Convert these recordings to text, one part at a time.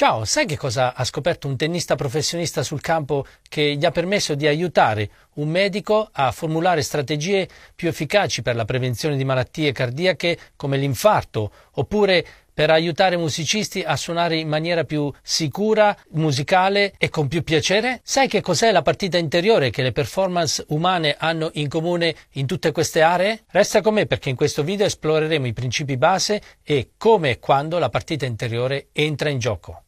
Ciao, sai che cosa ha scoperto un tennista professionista sul campo che gli ha permesso di aiutare un medico a formulare strategie più efficaci per la prevenzione di malattie cardiache come l'infarto, oppure per aiutare musicisti a suonare in maniera più sicura, musicale e con più piacere? Sai che cos'è la partita interiore che le performance umane hanno in comune in tutte queste aree? Resta con me perché in questo video esploreremo i principi base e come e quando la partita interiore entra in gioco.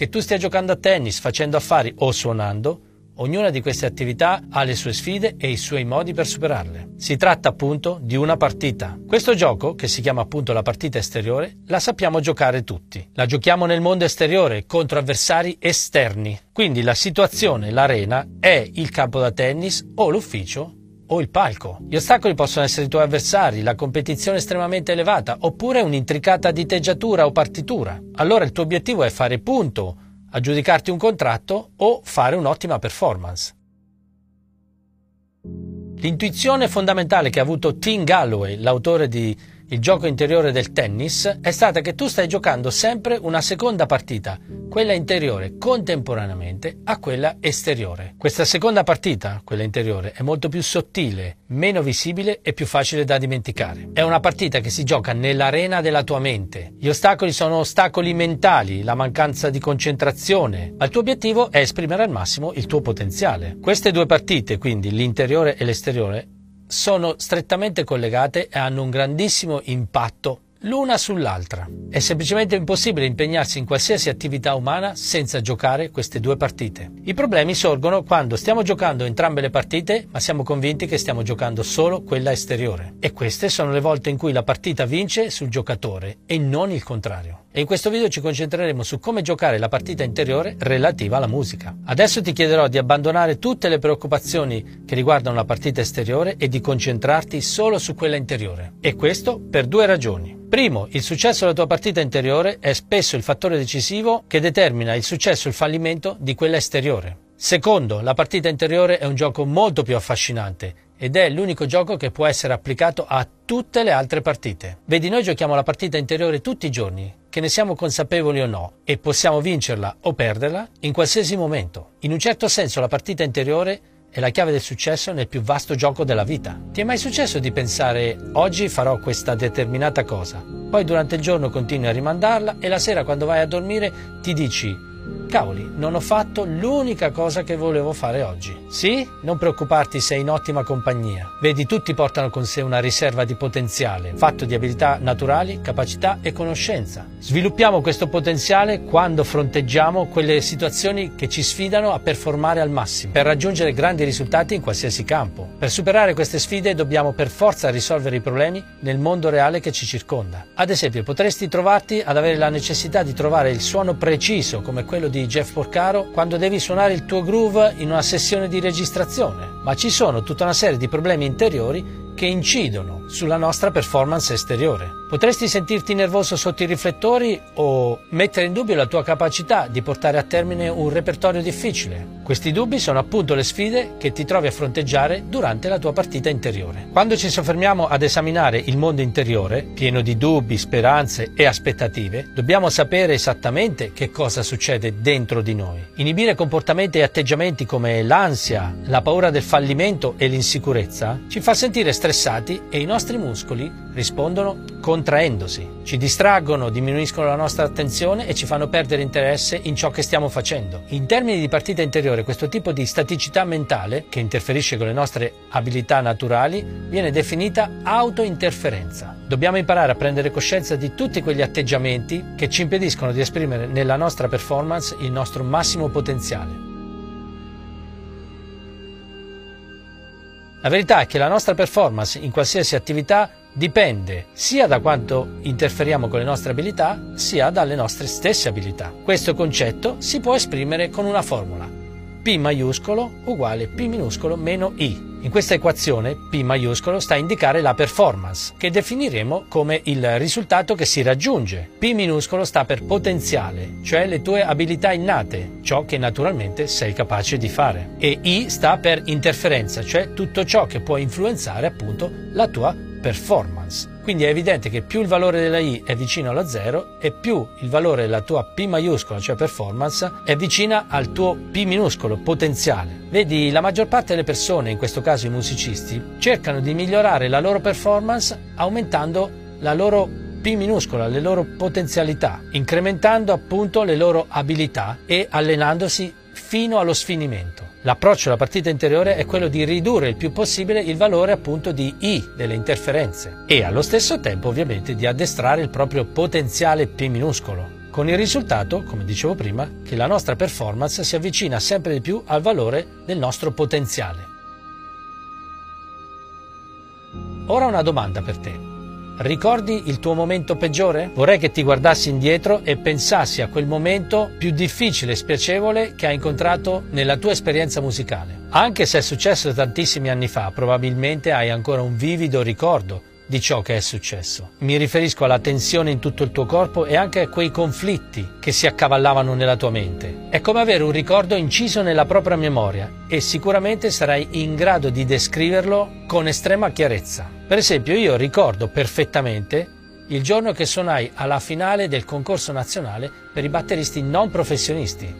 Che tu stia giocando a tennis, facendo affari o suonando, ognuna di queste attività ha le sue sfide e i suoi modi per superarle. Si tratta appunto di una partita. Questo gioco, che si chiama appunto la partita esteriore, la sappiamo giocare tutti. La giochiamo nel mondo esteriore contro avversari esterni. Quindi la situazione, l'arena, è il campo da tennis o l'ufficio o il palco. Gli ostacoli possono essere i tuoi avversari, la competizione estremamente elevata, oppure un'intricata diteggiatura o partitura. Allora il tuo obiettivo è fare punto, aggiudicarti un contratto o fare un'ottima performance. L'intuizione fondamentale che ha avuto Tim Galloway, l'autore di il gioco interiore del tennis è stata che tu stai giocando sempre una seconda partita, quella interiore, contemporaneamente a quella esteriore. Questa seconda partita, quella interiore, è molto più sottile, meno visibile e più facile da dimenticare. È una partita che si gioca nell'arena della tua mente. Gli ostacoli sono ostacoli mentali, la mancanza di concentrazione, ma il tuo obiettivo è esprimere al massimo il tuo potenziale. Queste due partite, quindi l'interiore e l'esteriore, sono strettamente collegate e hanno un grandissimo impatto l'una sull'altra. È semplicemente impossibile impegnarsi in qualsiasi attività umana senza giocare queste due partite. I problemi sorgono quando stiamo giocando entrambe le partite, ma siamo convinti che stiamo giocando solo quella esteriore. E queste sono le volte in cui la partita vince sul giocatore e non il contrario. E in questo video ci concentreremo su come giocare la partita interiore relativa alla musica. Adesso ti chiederò di abbandonare tutte le preoccupazioni che riguardano la partita esteriore e di concentrarti solo su quella interiore. E questo per due ragioni. Primo, il successo della tua partita interiore è spesso il fattore decisivo che determina il successo o il fallimento di quella esteriore. Secondo, la partita interiore è un gioco molto più affascinante ed è l'unico gioco che può essere applicato a tutte le altre partite. Vedi, noi giochiamo la partita interiore tutti i giorni, che ne siamo consapevoli o no, e possiamo vincerla o perderla in qualsiasi momento. In un certo senso la partita interiore è la chiave del successo nel più vasto gioco della vita. Ti è mai successo di pensare oggi farò questa determinata cosa, poi durante il giorno continui a rimandarla e la sera quando vai a dormire ti dici Cavoli, non ho fatto l'unica cosa che volevo fare oggi. Sì? Non preoccuparti, sei in ottima compagnia. Vedi, tutti portano con sé una riserva di potenziale, fatto di abilità naturali, capacità e conoscenza. Sviluppiamo questo potenziale quando fronteggiamo quelle situazioni che ci sfidano a performare al massimo, per raggiungere grandi risultati in qualsiasi campo. Per superare queste sfide dobbiamo per forza risolvere i problemi nel mondo reale che ci circonda. Ad esempio, potresti trovarti ad avere la necessità di trovare il suono preciso come quello di Jeff Porcaro quando devi suonare il tuo groove in una sessione di registrazione, ma ci sono tutta una serie di problemi interiori che incidono sulla nostra performance esteriore. Potresti sentirti nervoso sotto i riflettori o mettere in dubbio la tua capacità di portare a termine un repertorio difficile. Questi dubbi sono appunto le sfide che ti trovi a fronteggiare durante la tua partita interiore. Quando ci soffermiamo ad esaminare il mondo interiore, pieno di dubbi, speranze e aspettative, dobbiamo sapere esattamente che cosa succede dentro di noi. Inibire comportamenti e atteggiamenti come l'ansia, la paura del fallimento e l'insicurezza ci fa sentire stressati e i nostri muscoli rispondono contraendosi. Ci distraggono, diminuiscono la nostra attenzione e ci fanno perdere interesse in ciò che stiamo facendo. In termini di partita interiore, questo tipo di staticità mentale, che interferisce con le nostre abilità naturali, viene definita autointerferenza. Dobbiamo imparare a prendere coscienza di tutti quegli atteggiamenti che ci impediscono di esprimere nella nostra performance il nostro massimo potenziale. La verità è che la nostra performance in qualsiasi attività dipende sia da quanto interferiamo con le nostre abilità, sia dalle nostre stesse abilità. Questo concetto si può esprimere con una formula. P maiuscolo uguale P minuscolo meno I. In questa equazione P maiuscolo sta a indicare la performance, che definiremo come il risultato che si raggiunge. P minuscolo sta per potenziale, cioè le tue abilità innate, ciò che naturalmente sei capace di fare. E I sta per interferenza, cioè tutto ciò che può influenzare appunto la tua performance. Quindi è evidente che più il valore della I è vicino alla 0 e più il valore della tua P maiuscola, cioè performance, è vicina al tuo P minuscolo, potenziale. Vedi, la maggior parte delle persone, in questo caso i musicisti, cercano di migliorare la loro performance aumentando la loro P minuscola, le loro potenzialità, incrementando appunto le loro abilità e allenandosi fino allo sfinimento. L'approccio alla partita interiore è quello di ridurre il più possibile il valore appunto di I delle interferenze e allo stesso tempo ovviamente di addestrare il proprio potenziale P minuscolo, con il risultato, come dicevo prima, che la nostra performance si avvicina sempre di più al valore del nostro potenziale. Ora una domanda per te. Ricordi il tuo momento peggiore? Vorrei che ti guardassi indietro e pensassi a quel momento più difficile e spiacevole che hai incontrato nella tua esperienza musicale. Anche se è successo tantissimi anni fa, probabilmente hai ancora un vivido ricordo di ciò che è successo. Mi riferisco alla tensione in tutto il tuo corpo e anche a quei conflitti che si accavallavano nella tua mente. È come avere un ricordo inciso nella propria memoria e sicuramente sarai in grado di descriverlo con estrema chiarezza. Per esempio io ricordo perfettamente il giorno che suonai alla finale del concorso nazionale per i batteristi non professionisti.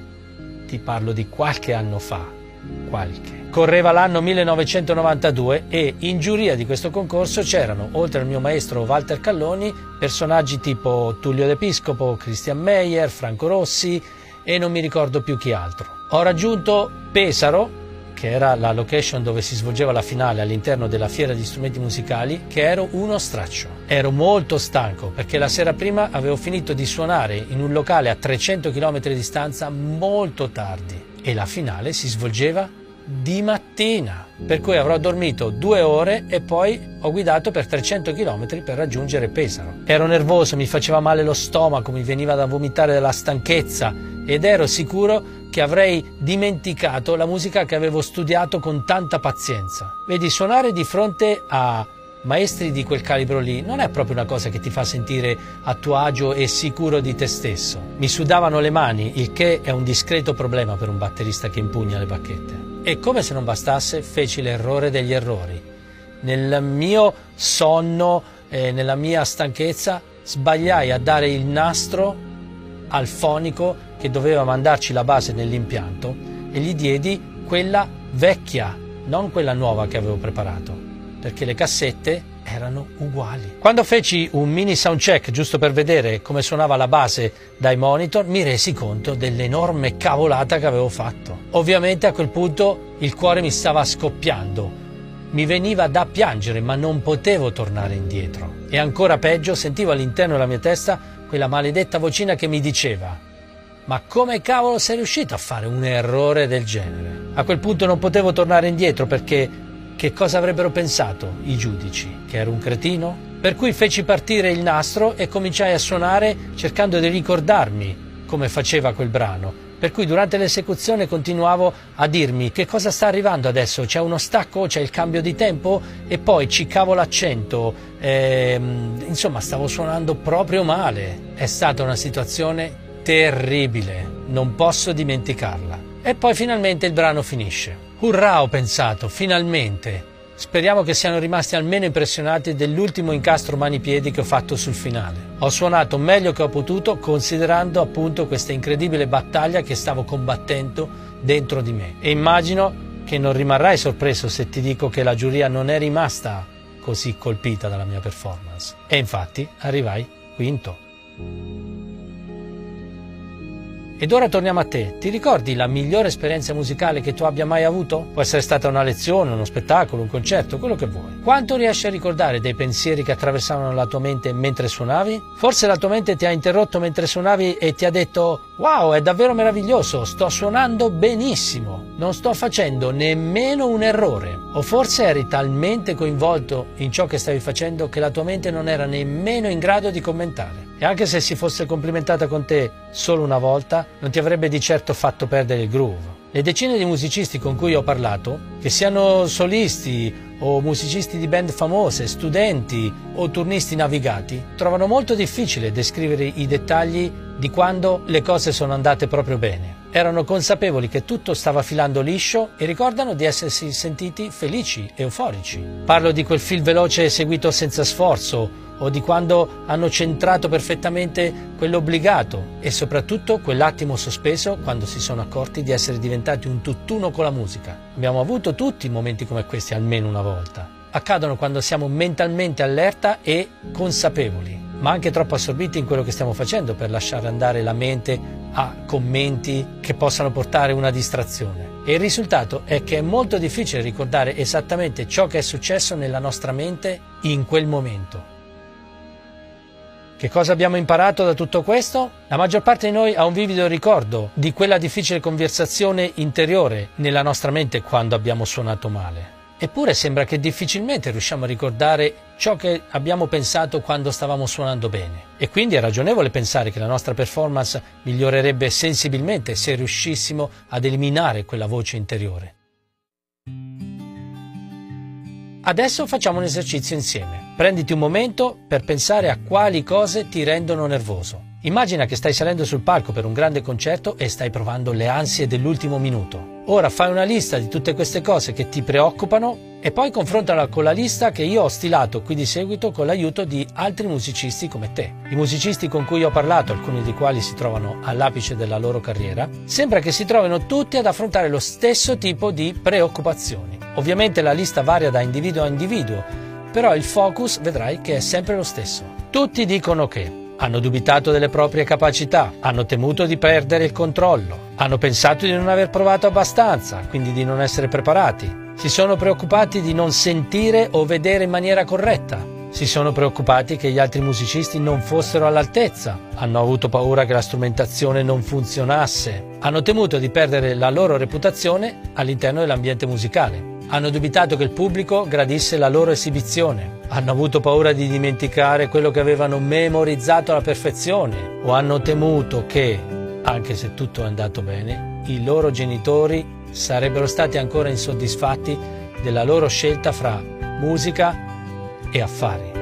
Ti parlo di qualche anno fa. Qualche. Correva l'anno 1992 e in giuria di questo concorso c'erano, oltre al mio maestro Walter Calloni, personaggi tipo Tullio D'Episcopo, Christian Meyer, Franco Rossi e non mi ricordo più chi altro. Ho raggiunto Pesaro, che era la location dove si svolgeva la finale all'interno della fiera di strumenti musicali, che ero uno straccio. Ero molto stanco perché la sera prima avevo finito di suonare in un locale a 300 km di distanza molto tardi e la finale si svolgeva di mattina, per cui avrò dormito due ore e poi ho guidato per 300 km per raggiungere Pesaro. Ero nervoso, mi faceva male lo stomaco, mi veniva da vomitare dalla stanchezza ed ero sicuro che avrei dimenticato la musica che avevo studiato con tanta pazienza. Vedi, suonare di fronte a maestri di quel calibro lì non è proprio una cosa che ti fa sentire a tuo agio e sicuro di te stesso. Mi sudavano le mani, il che è un discreto problema per un batterista che impugna le bacchette. E come se non bastasse, feci l'errore degli errori. Nel mio sonno, eh, nella mia stanchezza, sbagliai a dare il nastro al fonico che doveva mandarci la base nell'impianto e gli diedi quella vecchia, non quella nuova che avevo preparato, perché le cassette erano uguali. Quando feci un mini soundcheck giusto per vedere come suonava la base dai monitor, mi resi conto dell'enorme cavolata che avevo fatto. Ovviamente a quel punto il cuore mi stava scoppiando. Mi veniva da piangere, ma non potevo tornare indietro. E ancora peggio, sentivo all'interno della mia testa quella maledetta vocina che mi diceva ma come cavolo sei riuscito a fare un errore del genere? A quel punto non potevo tornare indietro perché che cosa avrebbero pensato i giudici? Che ero un cretino? Per cui feci partire il nastro e cominciai a suonare cercando di ricordarmi come faceva quel brano. Per cui durante l'esecuzione continuavo a dirmi che cosa sta arrivando adesso, c'è uno stacco, c'è il cambio di tempo e poi ciccavo l'accento, ehm, insomma stavo suonando proprio male. È stata una situazione terribile, non posso dimenticarla. E poi finalmente il brano finisce. Urrà, ho pensato, finalmente. Speriamo che siano rimasti almeno impressionati dell'ultimo incastro mani-piedi che ho fatto sul finale. Ho suonato meglio che ho potuto considerando appunto questa incredibile battaglia che stavo combattendo dentro di me. E immagino che non rimarrai sorpreso se ti dico che la giuria non è rimasta così colpita dalla mia performance. E infatti arrivai quinto. Ed ora torniamo a te. Ti ricordi la migliore esperienza musicale che tu abbia mai avuto? Può essere stata una lezione, uno spettacolo, un concerto, quello che vuoi. Quanto riesci a ricordare dei pensieri che attraversavano la tua mente mentre suonavi? Forse la tua mente ti ha interrotto mentre suonavi e ti ha detto Wow, è davvero meraviglioso, sto suonando benissimo, non sto facendo nemmeno un errore. O forse eri talmente coinvolto in ciò che stavi facendo che la tua mente non era nemmeno in grado di commentare. E anche se si fosse complimentata con te solo una volta, non ti avrebbe di certo fatto perdere il groove. Le decine di musicisti con cui ho parlato, che siano solisti o musicisti di band famose, studenti o turnisti navigati, trovano molto difficile descrivere i dettagli di quando le cose sono andate proprio bene. erano consapevoli che tutto stava filando liscio e ricordano di essersi sentiti felici, euforici. Parlo di quel fil veloce eseguito senza sforzo o di quando hanno centrato perfettamente quell'obbligato e soprattutto quell'attimo sospeso quando si sono accorti di essere diventati un tutt'uno con la musica. Abbiamo avuto tutti momenti come questi almeno una volta. Accadono quando siamo mentalmente allerta e consapevoli, ma anche troppo assorbiti in quello che stiamo facendo per lasciare andare la mente a commenti che possano portare una distrazione. E il risultato è che è molto difficile ricordare esattamente ciò che è successo nella nostra mente in quel momento. Che cosa abbiamo imparato da tutto questo? La maggior parte di noi ha un vivido ricordo di quella difficile conversazione interiore nella nostra mente quando abbiamo suonato male. Eppure sembra che difficilmente riusciamo a ricordare ciò che abbiamo pensato quando stavamo suonando bene. E quindi è ragionevole pensare che la nostra performance migliorerebbe sensibilmente se riuscissimo ad eliminare quella voce interiore. Adesso facciamo un esercizio insieme. Prenditi un momento per pensare a quali cose ti rendono nervoso. Immagina che stai salendo sul palco per un grande concerto e stai provando le ansie dell'ultimo minuto. Ora fai una lista di tutte queste cose che ti preoccupano e poi confrontala con la lista che io ho stilato qui di seguito con l'aiuto di altri musicisti come te. I musicisti con cui ho parlato, alcuni dei quali si trovano all'apice della loro carriera, sembra che si trovino tutti ad affrontare lo stesso tipo di preoccupazioni. Ovviamente la lista varia da individuo a individuo, però il focus vedrai che è sempre lo stesso. Tutti dicono che hanno dubitato delle proprie capacità, hanno temuto di perdere il controllo, hanno pensato di non aver provato abbastanza, quindi di non essere preparati, si sono preoccupati di non sentire o vedere in maniera corretta, si sono preoccupati che gli altri musicisti non fossero all'altezza, hanno avuto paura che la strumentazione non funzionasse, hanno temuto di perdere la loro reputazione all'interno dell'ambiente musicale, hanno dubitato che il pubblico gradisse la loro esibizione, hanno avuto paura di dimenticare quello che avevano memorizzato alla perfezione. O hanno temuto che, anche se tutto è andato bene, i loro genitori sarebbero stati ancora insoddisfatti della loro scelta fra musica e affari.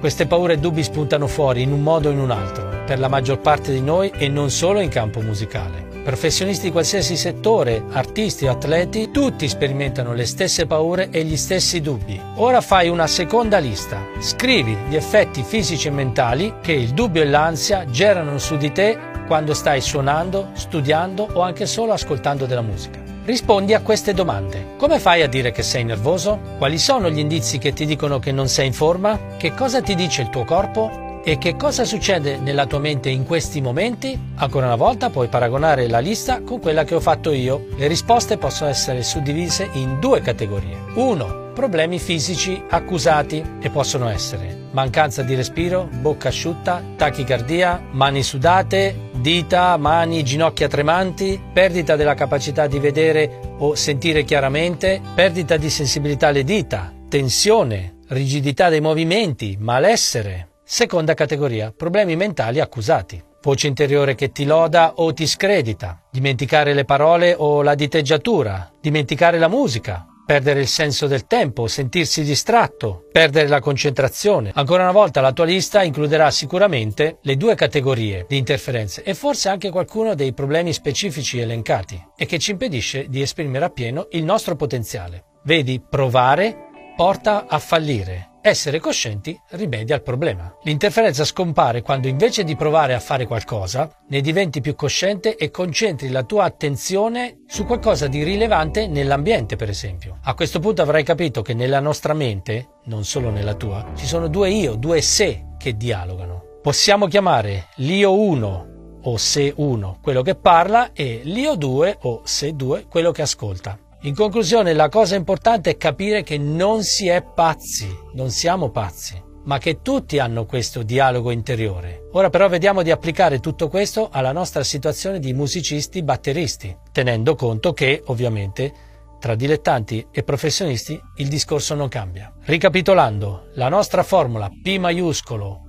Queste paure e dubbi spuntano fuori in un modo o in un altro, per la maggior parte di noi e non solo in campo musicale. Professionisti di qualsiasi settore, artisti o atleti, tutti sperimentano le stesse paure e gli stessi dubbi. Ora fai una seconda lista. Scrivi gli effetti fisici e mentali che il dubbio e l'ansia generano su di te quando stai suonando, studiando o anche solo ascoltando della musica. Rispondi a queste domande. Come fai a dire che sei nervoso? Quali sono gli indizi che ti dicono che non sei in forma? Che cosa ti dice il tuo corpo? E che cosa succede nella tua mente in questi momenti? Ancora una volta puoi paragonare la lista con quella che ho fatto io. Le risposte possono essere suddivise in due categorie. 1. Problemi fisici accusati e possono essere mancanza di respiro, bocca asciutta, tachicardia, mani sudate, dita, mani, ginocchia tremanti, perdita della capacità di vedere o sentire chiaramente, perdita di sensibilità alle dita, tensione, rigidità dei movimenti, malessere, Seconda categoria, problemi mentali accusati. Voce interiore che ti loda o ti scredita, dimenticare le parole o la diteggiatura, dimenticare la musica, perdere il senso del tempo, sentirsi distratto, perdere la concentrazione. Ancora una volta la tua lista includerà sicuramente le due categorie di interferenze e forse anche qualcuno dei problemi specifici elencati e che ci impedisce di esprimere appieno il nostro potenziale. Vedi, provare porta a fallire essere coscienti rimedia al problema. L'interferenza scompare quando invece di provare a fare qualcosa, ne diventi più cosciente e concentri la tua attenzione su qualcosa di rilevante nell'ambiente, per esempio. A questo punto avrai capito che nella nostra mente, non solo nella tua, ci sono due io, due se che dialogano. Possiamo chiamare l'io 1 o se 1 quello che parla e l'io 2 o se 2 quello che ascolta. In conclusione, la cosa importante è capire che non si è pazzi, non siamo pazzi, ma che tutti hanno questo dialogo interiore. Ora però vediamo di applicare tutto questo alla nostra situazione di musicisti batteristi, tenendo conto che, ovviamente, tra dilettanti e professionisti il discorso non cambia. Ricapitolando, la nostra formula P maiuscolo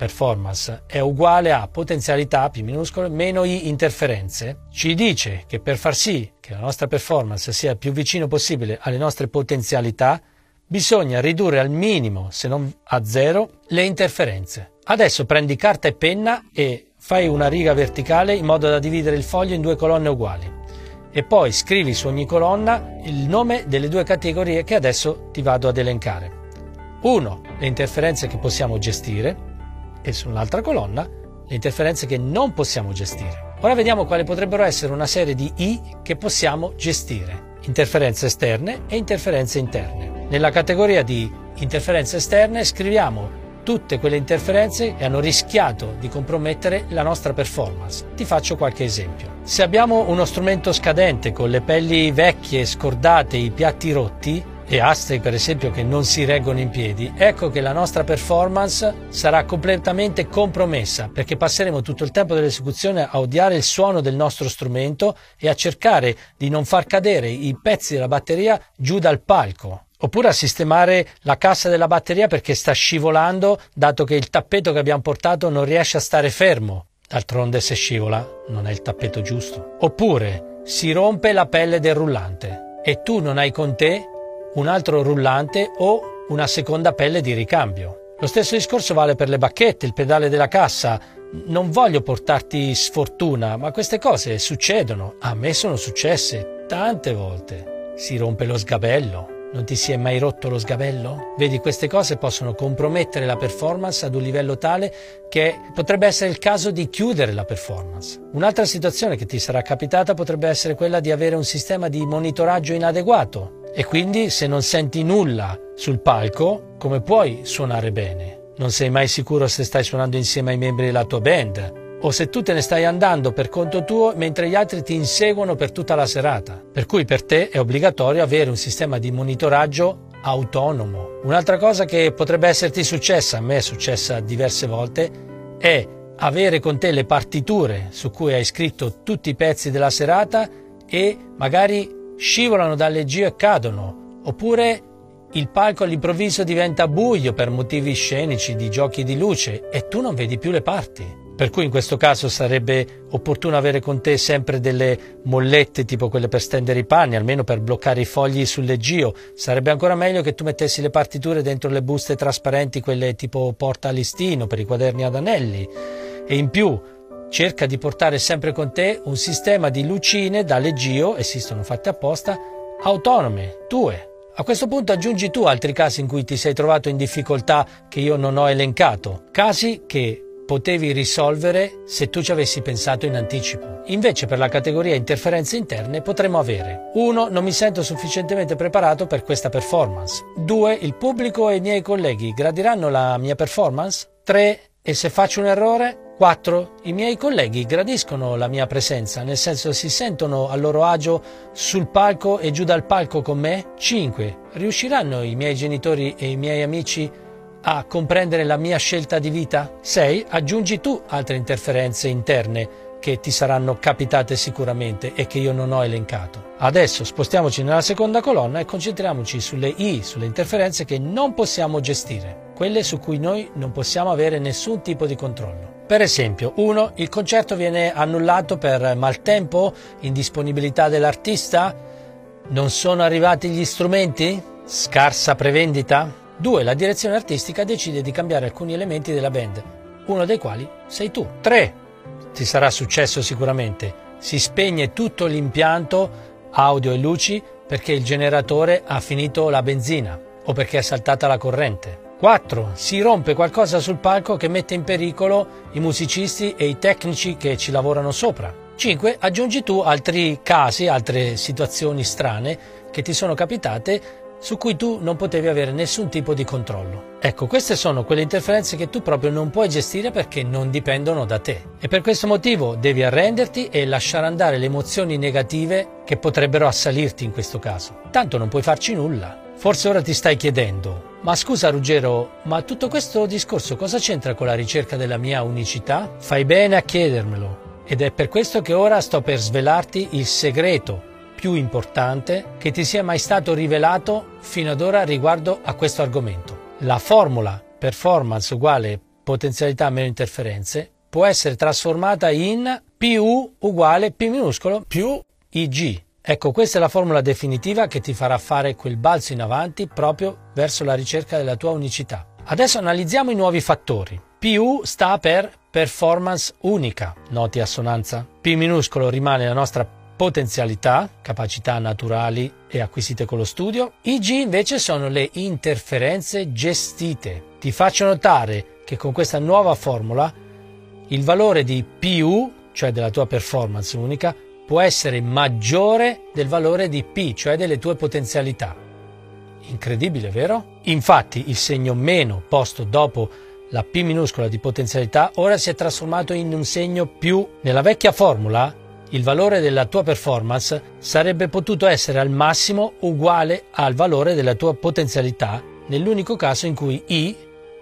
performance è uguale a potenzialità P minuscolo meno I interferenze, ci dice che per far sì che la nostra performance sia il più vicino possibile alle nostre potenzialità, bisogna ridurre al minimo, se non a zero, le interferenze. Adesso prendi carta e penna e fai una riga verticale in modo da dividere il foglio in due colonne uguali e poi scrivi su ogni colonna il nome delle due categorie che adesso ti vado ad elencare. 1. Le interferenze che possiamo gestire e sull'altra colonna le interferenze che non possiamo gestire. Ora vediamo quali potrebbero essere una serie di I che possiamo gestire. Interferenze esterne e interferenze interne. Nella categoria di interferenze esterne scriviamo tutte quelle interferenze che hanno rischiato di compromettere la nostra performance. Ti faccio qualche esempio. Se abbiamo uno strumento scadente con le pelli vecchie, scordate, i piatti rotti, e astri per esempio che non si reggono in piedi, ecco che la nostra performance sarà completamente compromessa perché passeremo tutto il tempo dell'esecuzione a odiare il suono del nostro strumento e a cercare di non far cadere i pezzi della batteria giù dal palco oppure a sistemare la cassa della batteria perché sta scivolando dato che il tappeto che abbiamo portato non riesce a stare fermo. D'altronde se scivola non è il tappeto giusto. Oppure si rompe la pelle del rullante e tu non hai con te un altro rullante o una seconda pelle di ricambio. Lo stesso discorso vale per le bacchette, il pedale della cassa. Non voglio portarti sfortuna, ma queste cose succedono. A me sono successe tante volte. Si rompe lo sgabello, non ti si è mai rotto lo sgabello? Vedi, queste cose possono compromettere la performance ad un livello tale che potrebbe essere il caso di chiudere la performance. Un'altra situazione che ti sarà capitata potrebbe essere quella di avere un sistema di monitoraggio inadeguato e quindi se non senti nulla sul palco, come puoi suonare bene? Non sei mai sicuro se stai suonando insieme ai membri della tua band o se tu te ne stai andando per conto tuo mentre gli altri ti inseguono per tutta la serata. Per cui per te è obbligatorio avere un sistema di monitoraggio autonomo. Un'altra cosa che potrebbe esserti successa, a me è successa diverse volte, è avere con te le partiture su cui hai scritto tutti i pezzi della serata e magari scivolano dal leggio e cadono, oppure il palco all'improvviso diventa buio per motivi scenici di giochi di luce e tu non vedi più le parti. Per cui in questo caso sarebbe opportuno avere con te sempre delle mollette tipo quelle per stendere i panni, almeno per bloccare i fogli sul leggio. Sarebbe ancora meglio che tu mettessi le partiture dentro le buste trasparenti, quelle tipo porta listino per i quaderni ad anelli. E in più cerca di portare sempre con te un sistema di lucine da leggio, esistono fatte apposta, autonome, tue. A questo punto aggiungi tu altri casi in cui ti sei trovato in difficoltà che io non ho elencato, casi che potevi risolvere se tu ci avessi pensato in anticipo. Invece per la categoria interferenze interne potremmo avere 1. Non mi sento sufficientemente preparato per questa performance. 2. Il pubblico e i miei colleghi gradiranno la mia performance. 3. E se faccio un errore? 4. I miei colleghi gradiscono la mia presenza, nel senso si sentono a loro agio sul palco e giù dal palco con me? 5. Riusciranno i miei genitori e i miei amici a comprendere la mia scelta di vita? 6. Aggiungi tu altre interferenze interne che ti saranno capitate sicuramente e che io non ho elencato. Adesso spostiamoci nella seconda colonna e concentriamoci sulle I, sulle interferenze che non possiamo gestire, quelle su cui noi non possiamo avere nessun tipo di controllo. Per esempio, 1. Il concerto viene annullato per maltempo, indisponibilità dell'artista, non sono arrivati gli strumenti, scarsa prevendita, 2. La direzione artistica decide di cambiare alcuni elementi della band, uno dei quali sei tu. 3. Ti sarà successo sicuramente. Si spegne tutto l'impianto audio e luci perché il generatore ha finito la benzina o perché è saltata la corrente. 4. Si rompe qualcosa sul palco che mette in pericolo i musicisti e i tecnici che ci lavorano sopra. 5. Aggiungi tu altri casi, altre situazioni strane che ti sono capitate su cui tu non potevi avere nessun tipo di controllo. Ecco, queste sono quelle interferenze che tu proprio non puoi gestire perché non dipendono da te. E per questo motivo devi arrenderti e lasciare andare le emozioni negative che potrebbero assalirti in questo caso. Tanto non puoi farci nulla. Forse ora ti stai chiedendo, ma scusa Ruggero, ma tutto questo discorso cosa c'entra con la ricerca della mia unicità? Fai bene a chiedermelo. Ed è per questo che ora sto per svelarti il segreto più importante che ti sia mai stato rivelato fino ad ora riguardo a questo argomento. La formula performance uguale potenzialità meno interferenze può essere trasformata in PU uguale P minuscolo più IG. Ecco, questa è la formula definitiva che ti farà fare quel balzo in avanti proprio verso la ricerca della tua unicità. Adesso analizziamo i nuovi fattori. PU sta per performance unica. Noti assonanza? P minuscolo rimane la nostra potenzialità, capacità naturali e acquisite con lo studio. I G invece sono le interferenze gestite. Ti faccio notare che con questa nuova formula il valore di PU, cioè della tua performance unica, può essere maggiore del valore di P, cioè delle tue potenzialità. Incredibile, vero? Infatti il segno meno posto dopo la P minuscola di potenzialità ora si è trasformato in un segno più. Nella vecchia formula il valore della tua performance sarebbe potuto essere al massimo uguale al valore della tua potenzialità nell'unico caso in cui I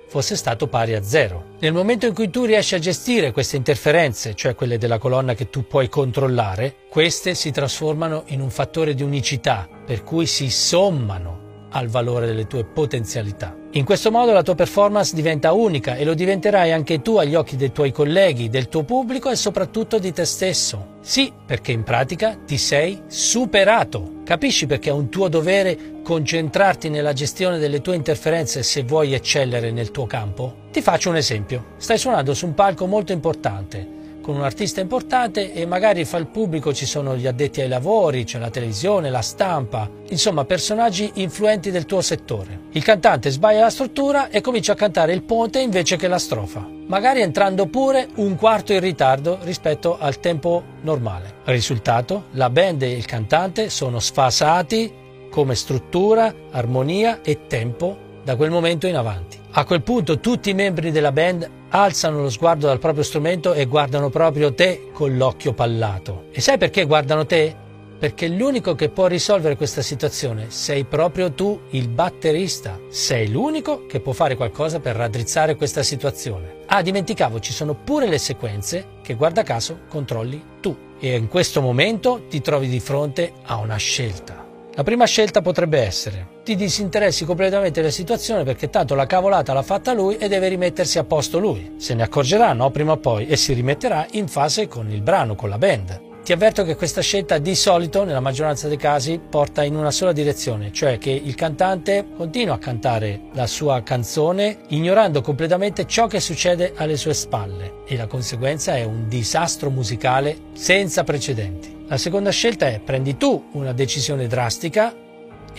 fosse stato pari a zero. Nel momento in cui tu riesci a gestire queste interferenze, cioè quelle della colonna che tu puoi controllare, queste si trasformano in un fattore di unicità, per cui si sommano al valore delle tue potenzialità. In questo modo la tua performance diventa unica e lo diventerai anche tu agli occhi dei tuoi colleghi, del tuo pubblico e soprattutto di te stesso. Sì, perché in pratica ti sei superato. Capisci perché è un tuo dovere concentrarti nella gestione delle tue interferenze se vuoi eccellere nel tuo campo? Ti faccio un esempio. Stai suonando su un palco molto importante con un artista importante e magari fra il pubblico ci sono gli addetti ai lavori, c'è la televisione, la stampa, insomma personaggi influenti del tuo settore. Il cantante sbaglia la struttura e comincia a cantare il ponte invece che la strofa, magari entrando pure un quarto in ritardo rispetto al tempo normale. Risultato? La band e il cantante sono sfasati come struttura, armonia e tempo da quel momento in avanti. A quel punto tutti i membri della band alzano lo sguardo dal proprio strumento e guardano proprio te con l'occhio pallato. E sai perché guardano te? Perché l'unico che può risolvere questa situazione sei proprio tu, il batterista. Sei l'unico che può fare qualcosa per raddrizzare questa situazione. Ah, dimenticavo, ci sono pure le sequenze che guarda caso controlli tu. E in questo momento ti trovi di fronte a una scelta. La prima scelta potrebbe essere ti disinteressi completamente della situazione perché tanto la cavolata l'ha fatta lui e deve rimettersi a posto lui. Se ne accorgerà, no, prima o poi, e si rimetterà in fase con il brano, con la band. Ti avverto che questa scelta di solito, nella maggioranza dei casi, porta in una sola direzione, cioè che il cantante continua a cantare la sua canzone ignorando completamente ciò che succede alle sue spalle e la conseguenza è un disastro musicale senza precedenti. La seconda scelta è prendi tu una decisione drastica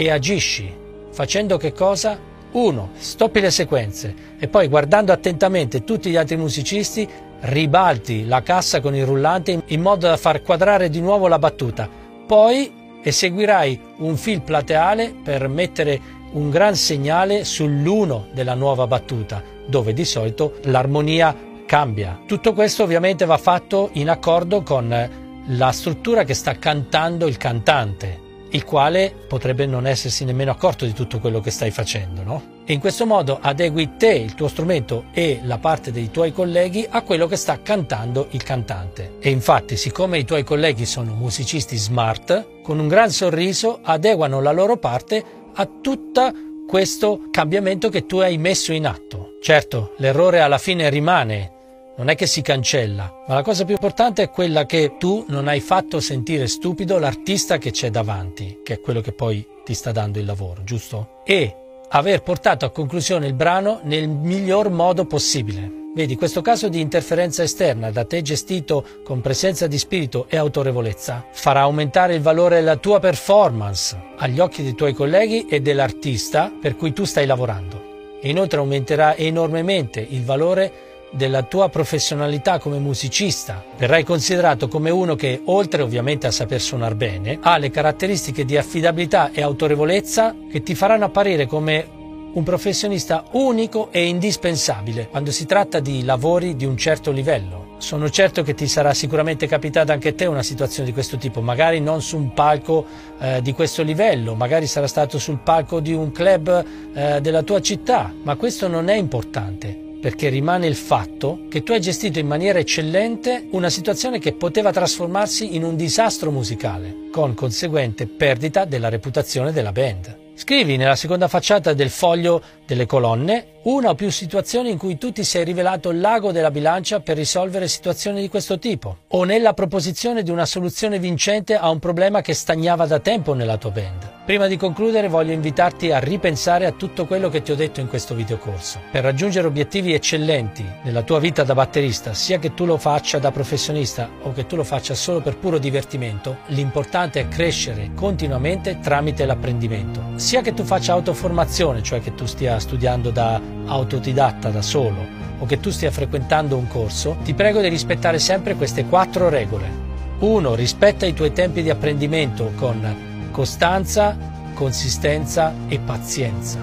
e agisci facendo che cosa? Uno, stoppi le sequenze e poi guardando attentamente tutti gli altri musicisti ribalti la cassa con il rullante in modo da far quadrare di nuovo la battuta. Poi eseguirai un fil plateale per mettere un gran segnale sull'uno della nuova battuta, dove di solito l'armonia cambia. Tutto questo ovviamente va fatto in accordo con la struttura che sta cantando il cantante il quale potrebbe non essersi nemmeno accorto di tutto quello che stai facendo, no? E in questo modo adegui te, il tuo strumento e la parte dei tuoi colleghi a quello che sta cantando il cantante. E infatti, siccome i tuoi colleghi sono musicisti smart, con un gran sorriso adeguano la loro parte a tutto questo cambiamento che tu hai messo in atto. Certo, l'errore alla fine rimane, non è che si cancella, ma la cosa più importante è quella che tu non hai fatto sentire stupido l'artista che c'è davanti, che è quello che poi ti sta dando il lavoro, giusto? E aver portato a conclusione il brano nel miglior modo possibile. Vedi, questo caso di interferenza esterna da te gestito con presenza di spirito e autorevolezza farà aumentare il valore della tua performance agli occhi dei tuoi colleghi e dell'artista per cui tu stai lavorando. E inoltre aumenterà enormemente il valore della tua professionalità come musicista. Verrai considerato come uno che, oltre ovviamente a saper suonare bene, ha le caratteristiche di affidabilità e autorevolezza che ti faranno apparire come un professionista unico e indispensabile quando si tratta di lavori di un certo livello. Sono certo che ti sarà sicuramente capitata anche a te una situazione di questo tipo, magari non su un palco eh, di questo livello, magari sarà stato sul palco di un club eh, della tua città, ma questo non è importante perché rimane il fatto che tu hai gestito in maniera eccellente una situazione che poteva trasformarsi in un disastro musicale, con conseguente perdita della reputazione della band. Scrivi nella seconda facciata del foglio delle colonne una o più situazioni in cui tu ti sei rivelato l'ago della bilancia per risolvere situazioni di questo tipo, o nella proposizione di una soluzione vincente a un problema che stagnava da tempo nella tua band Prima di concludere voglio invitarti a ripensare a tutto quello che ti ho detto in questo videocorso. Per raggiungere obiettivi eccellenti nella tua vita da batterista, sia che tu lo faccia da professionista o che tu lo faccia solo per puro divertimento, l'importante è crescere continuamente tramite l'apprendimento. Sia che tu faccia autoformazione, cioè che tu stia studiando da autodidatta da solo, o che tu stia frequentando un corso, ti prego di rispettare sempre queste quattro regole. 1. Rispetta i tuoi tempi di apprendimento con costanza, consistenza e pazienza.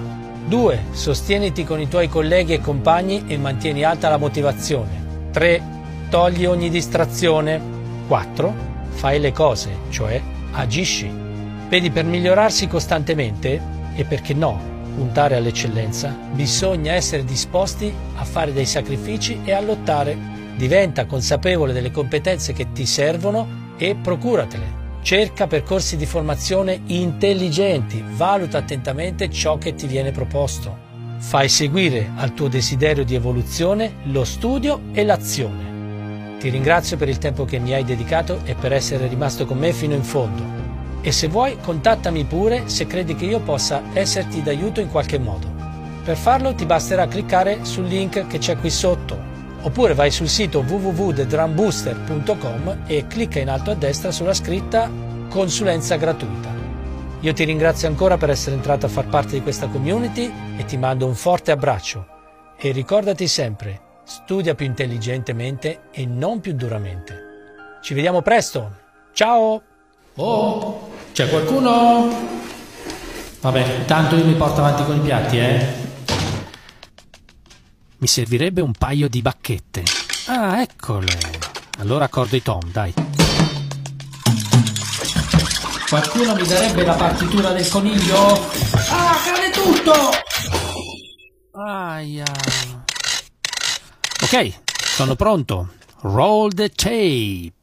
2. Sostieniti con i tuoi colleghi e compagni e mantieni alta la motivazione. 3. Togli ogni distrazione. 4. Fai le cose, cioè agisci. Vedi, per migliorarsi costantemente, e perché no, puntare all'eccellenza, bisogna essere disposti a fare dei sacrifici e a lottare. Diventa consapevole delle competenze che ti servono e procuratele. Cerca percorsi di formazione intelligenti, valuta attentamente ciò che ti viene proposto. Fai seguire al tuo desiderio di evoluzione lo studio e l'azione. Ti ringrazio per il tempo che mi hai dedicato e per essere rimasto con me fino in fondo. E se vuoi, contattami pure se credi che io possa esserti d'aiuto in qualche modo. Per farlo ti basterà cliccare sul link che c'è qui sotto oppure vai sul sito www.thedrumbooster.com e clicca in alto a destra sulla scritta consulenza gratuita. Io ti ringrazio ancora per essere entrato a far parte di questa community e ti mando un forte abbraccio. E ricordati sempre, studia più intelligentemente e non più duramente. Ci vediamo presto. Ciao! Oh, c'è qualcuno? Vabbè, intanto io mi porto avanti con i piatti, eh. Mi servirebbe un paio di bacchette. Ah, eccole. Allora accordo i tom, dai. Qualcuno mi darebbe la partitura del coniglio? Ah, cade tutto! Aia. Ok, sono pronto. Roll the tape.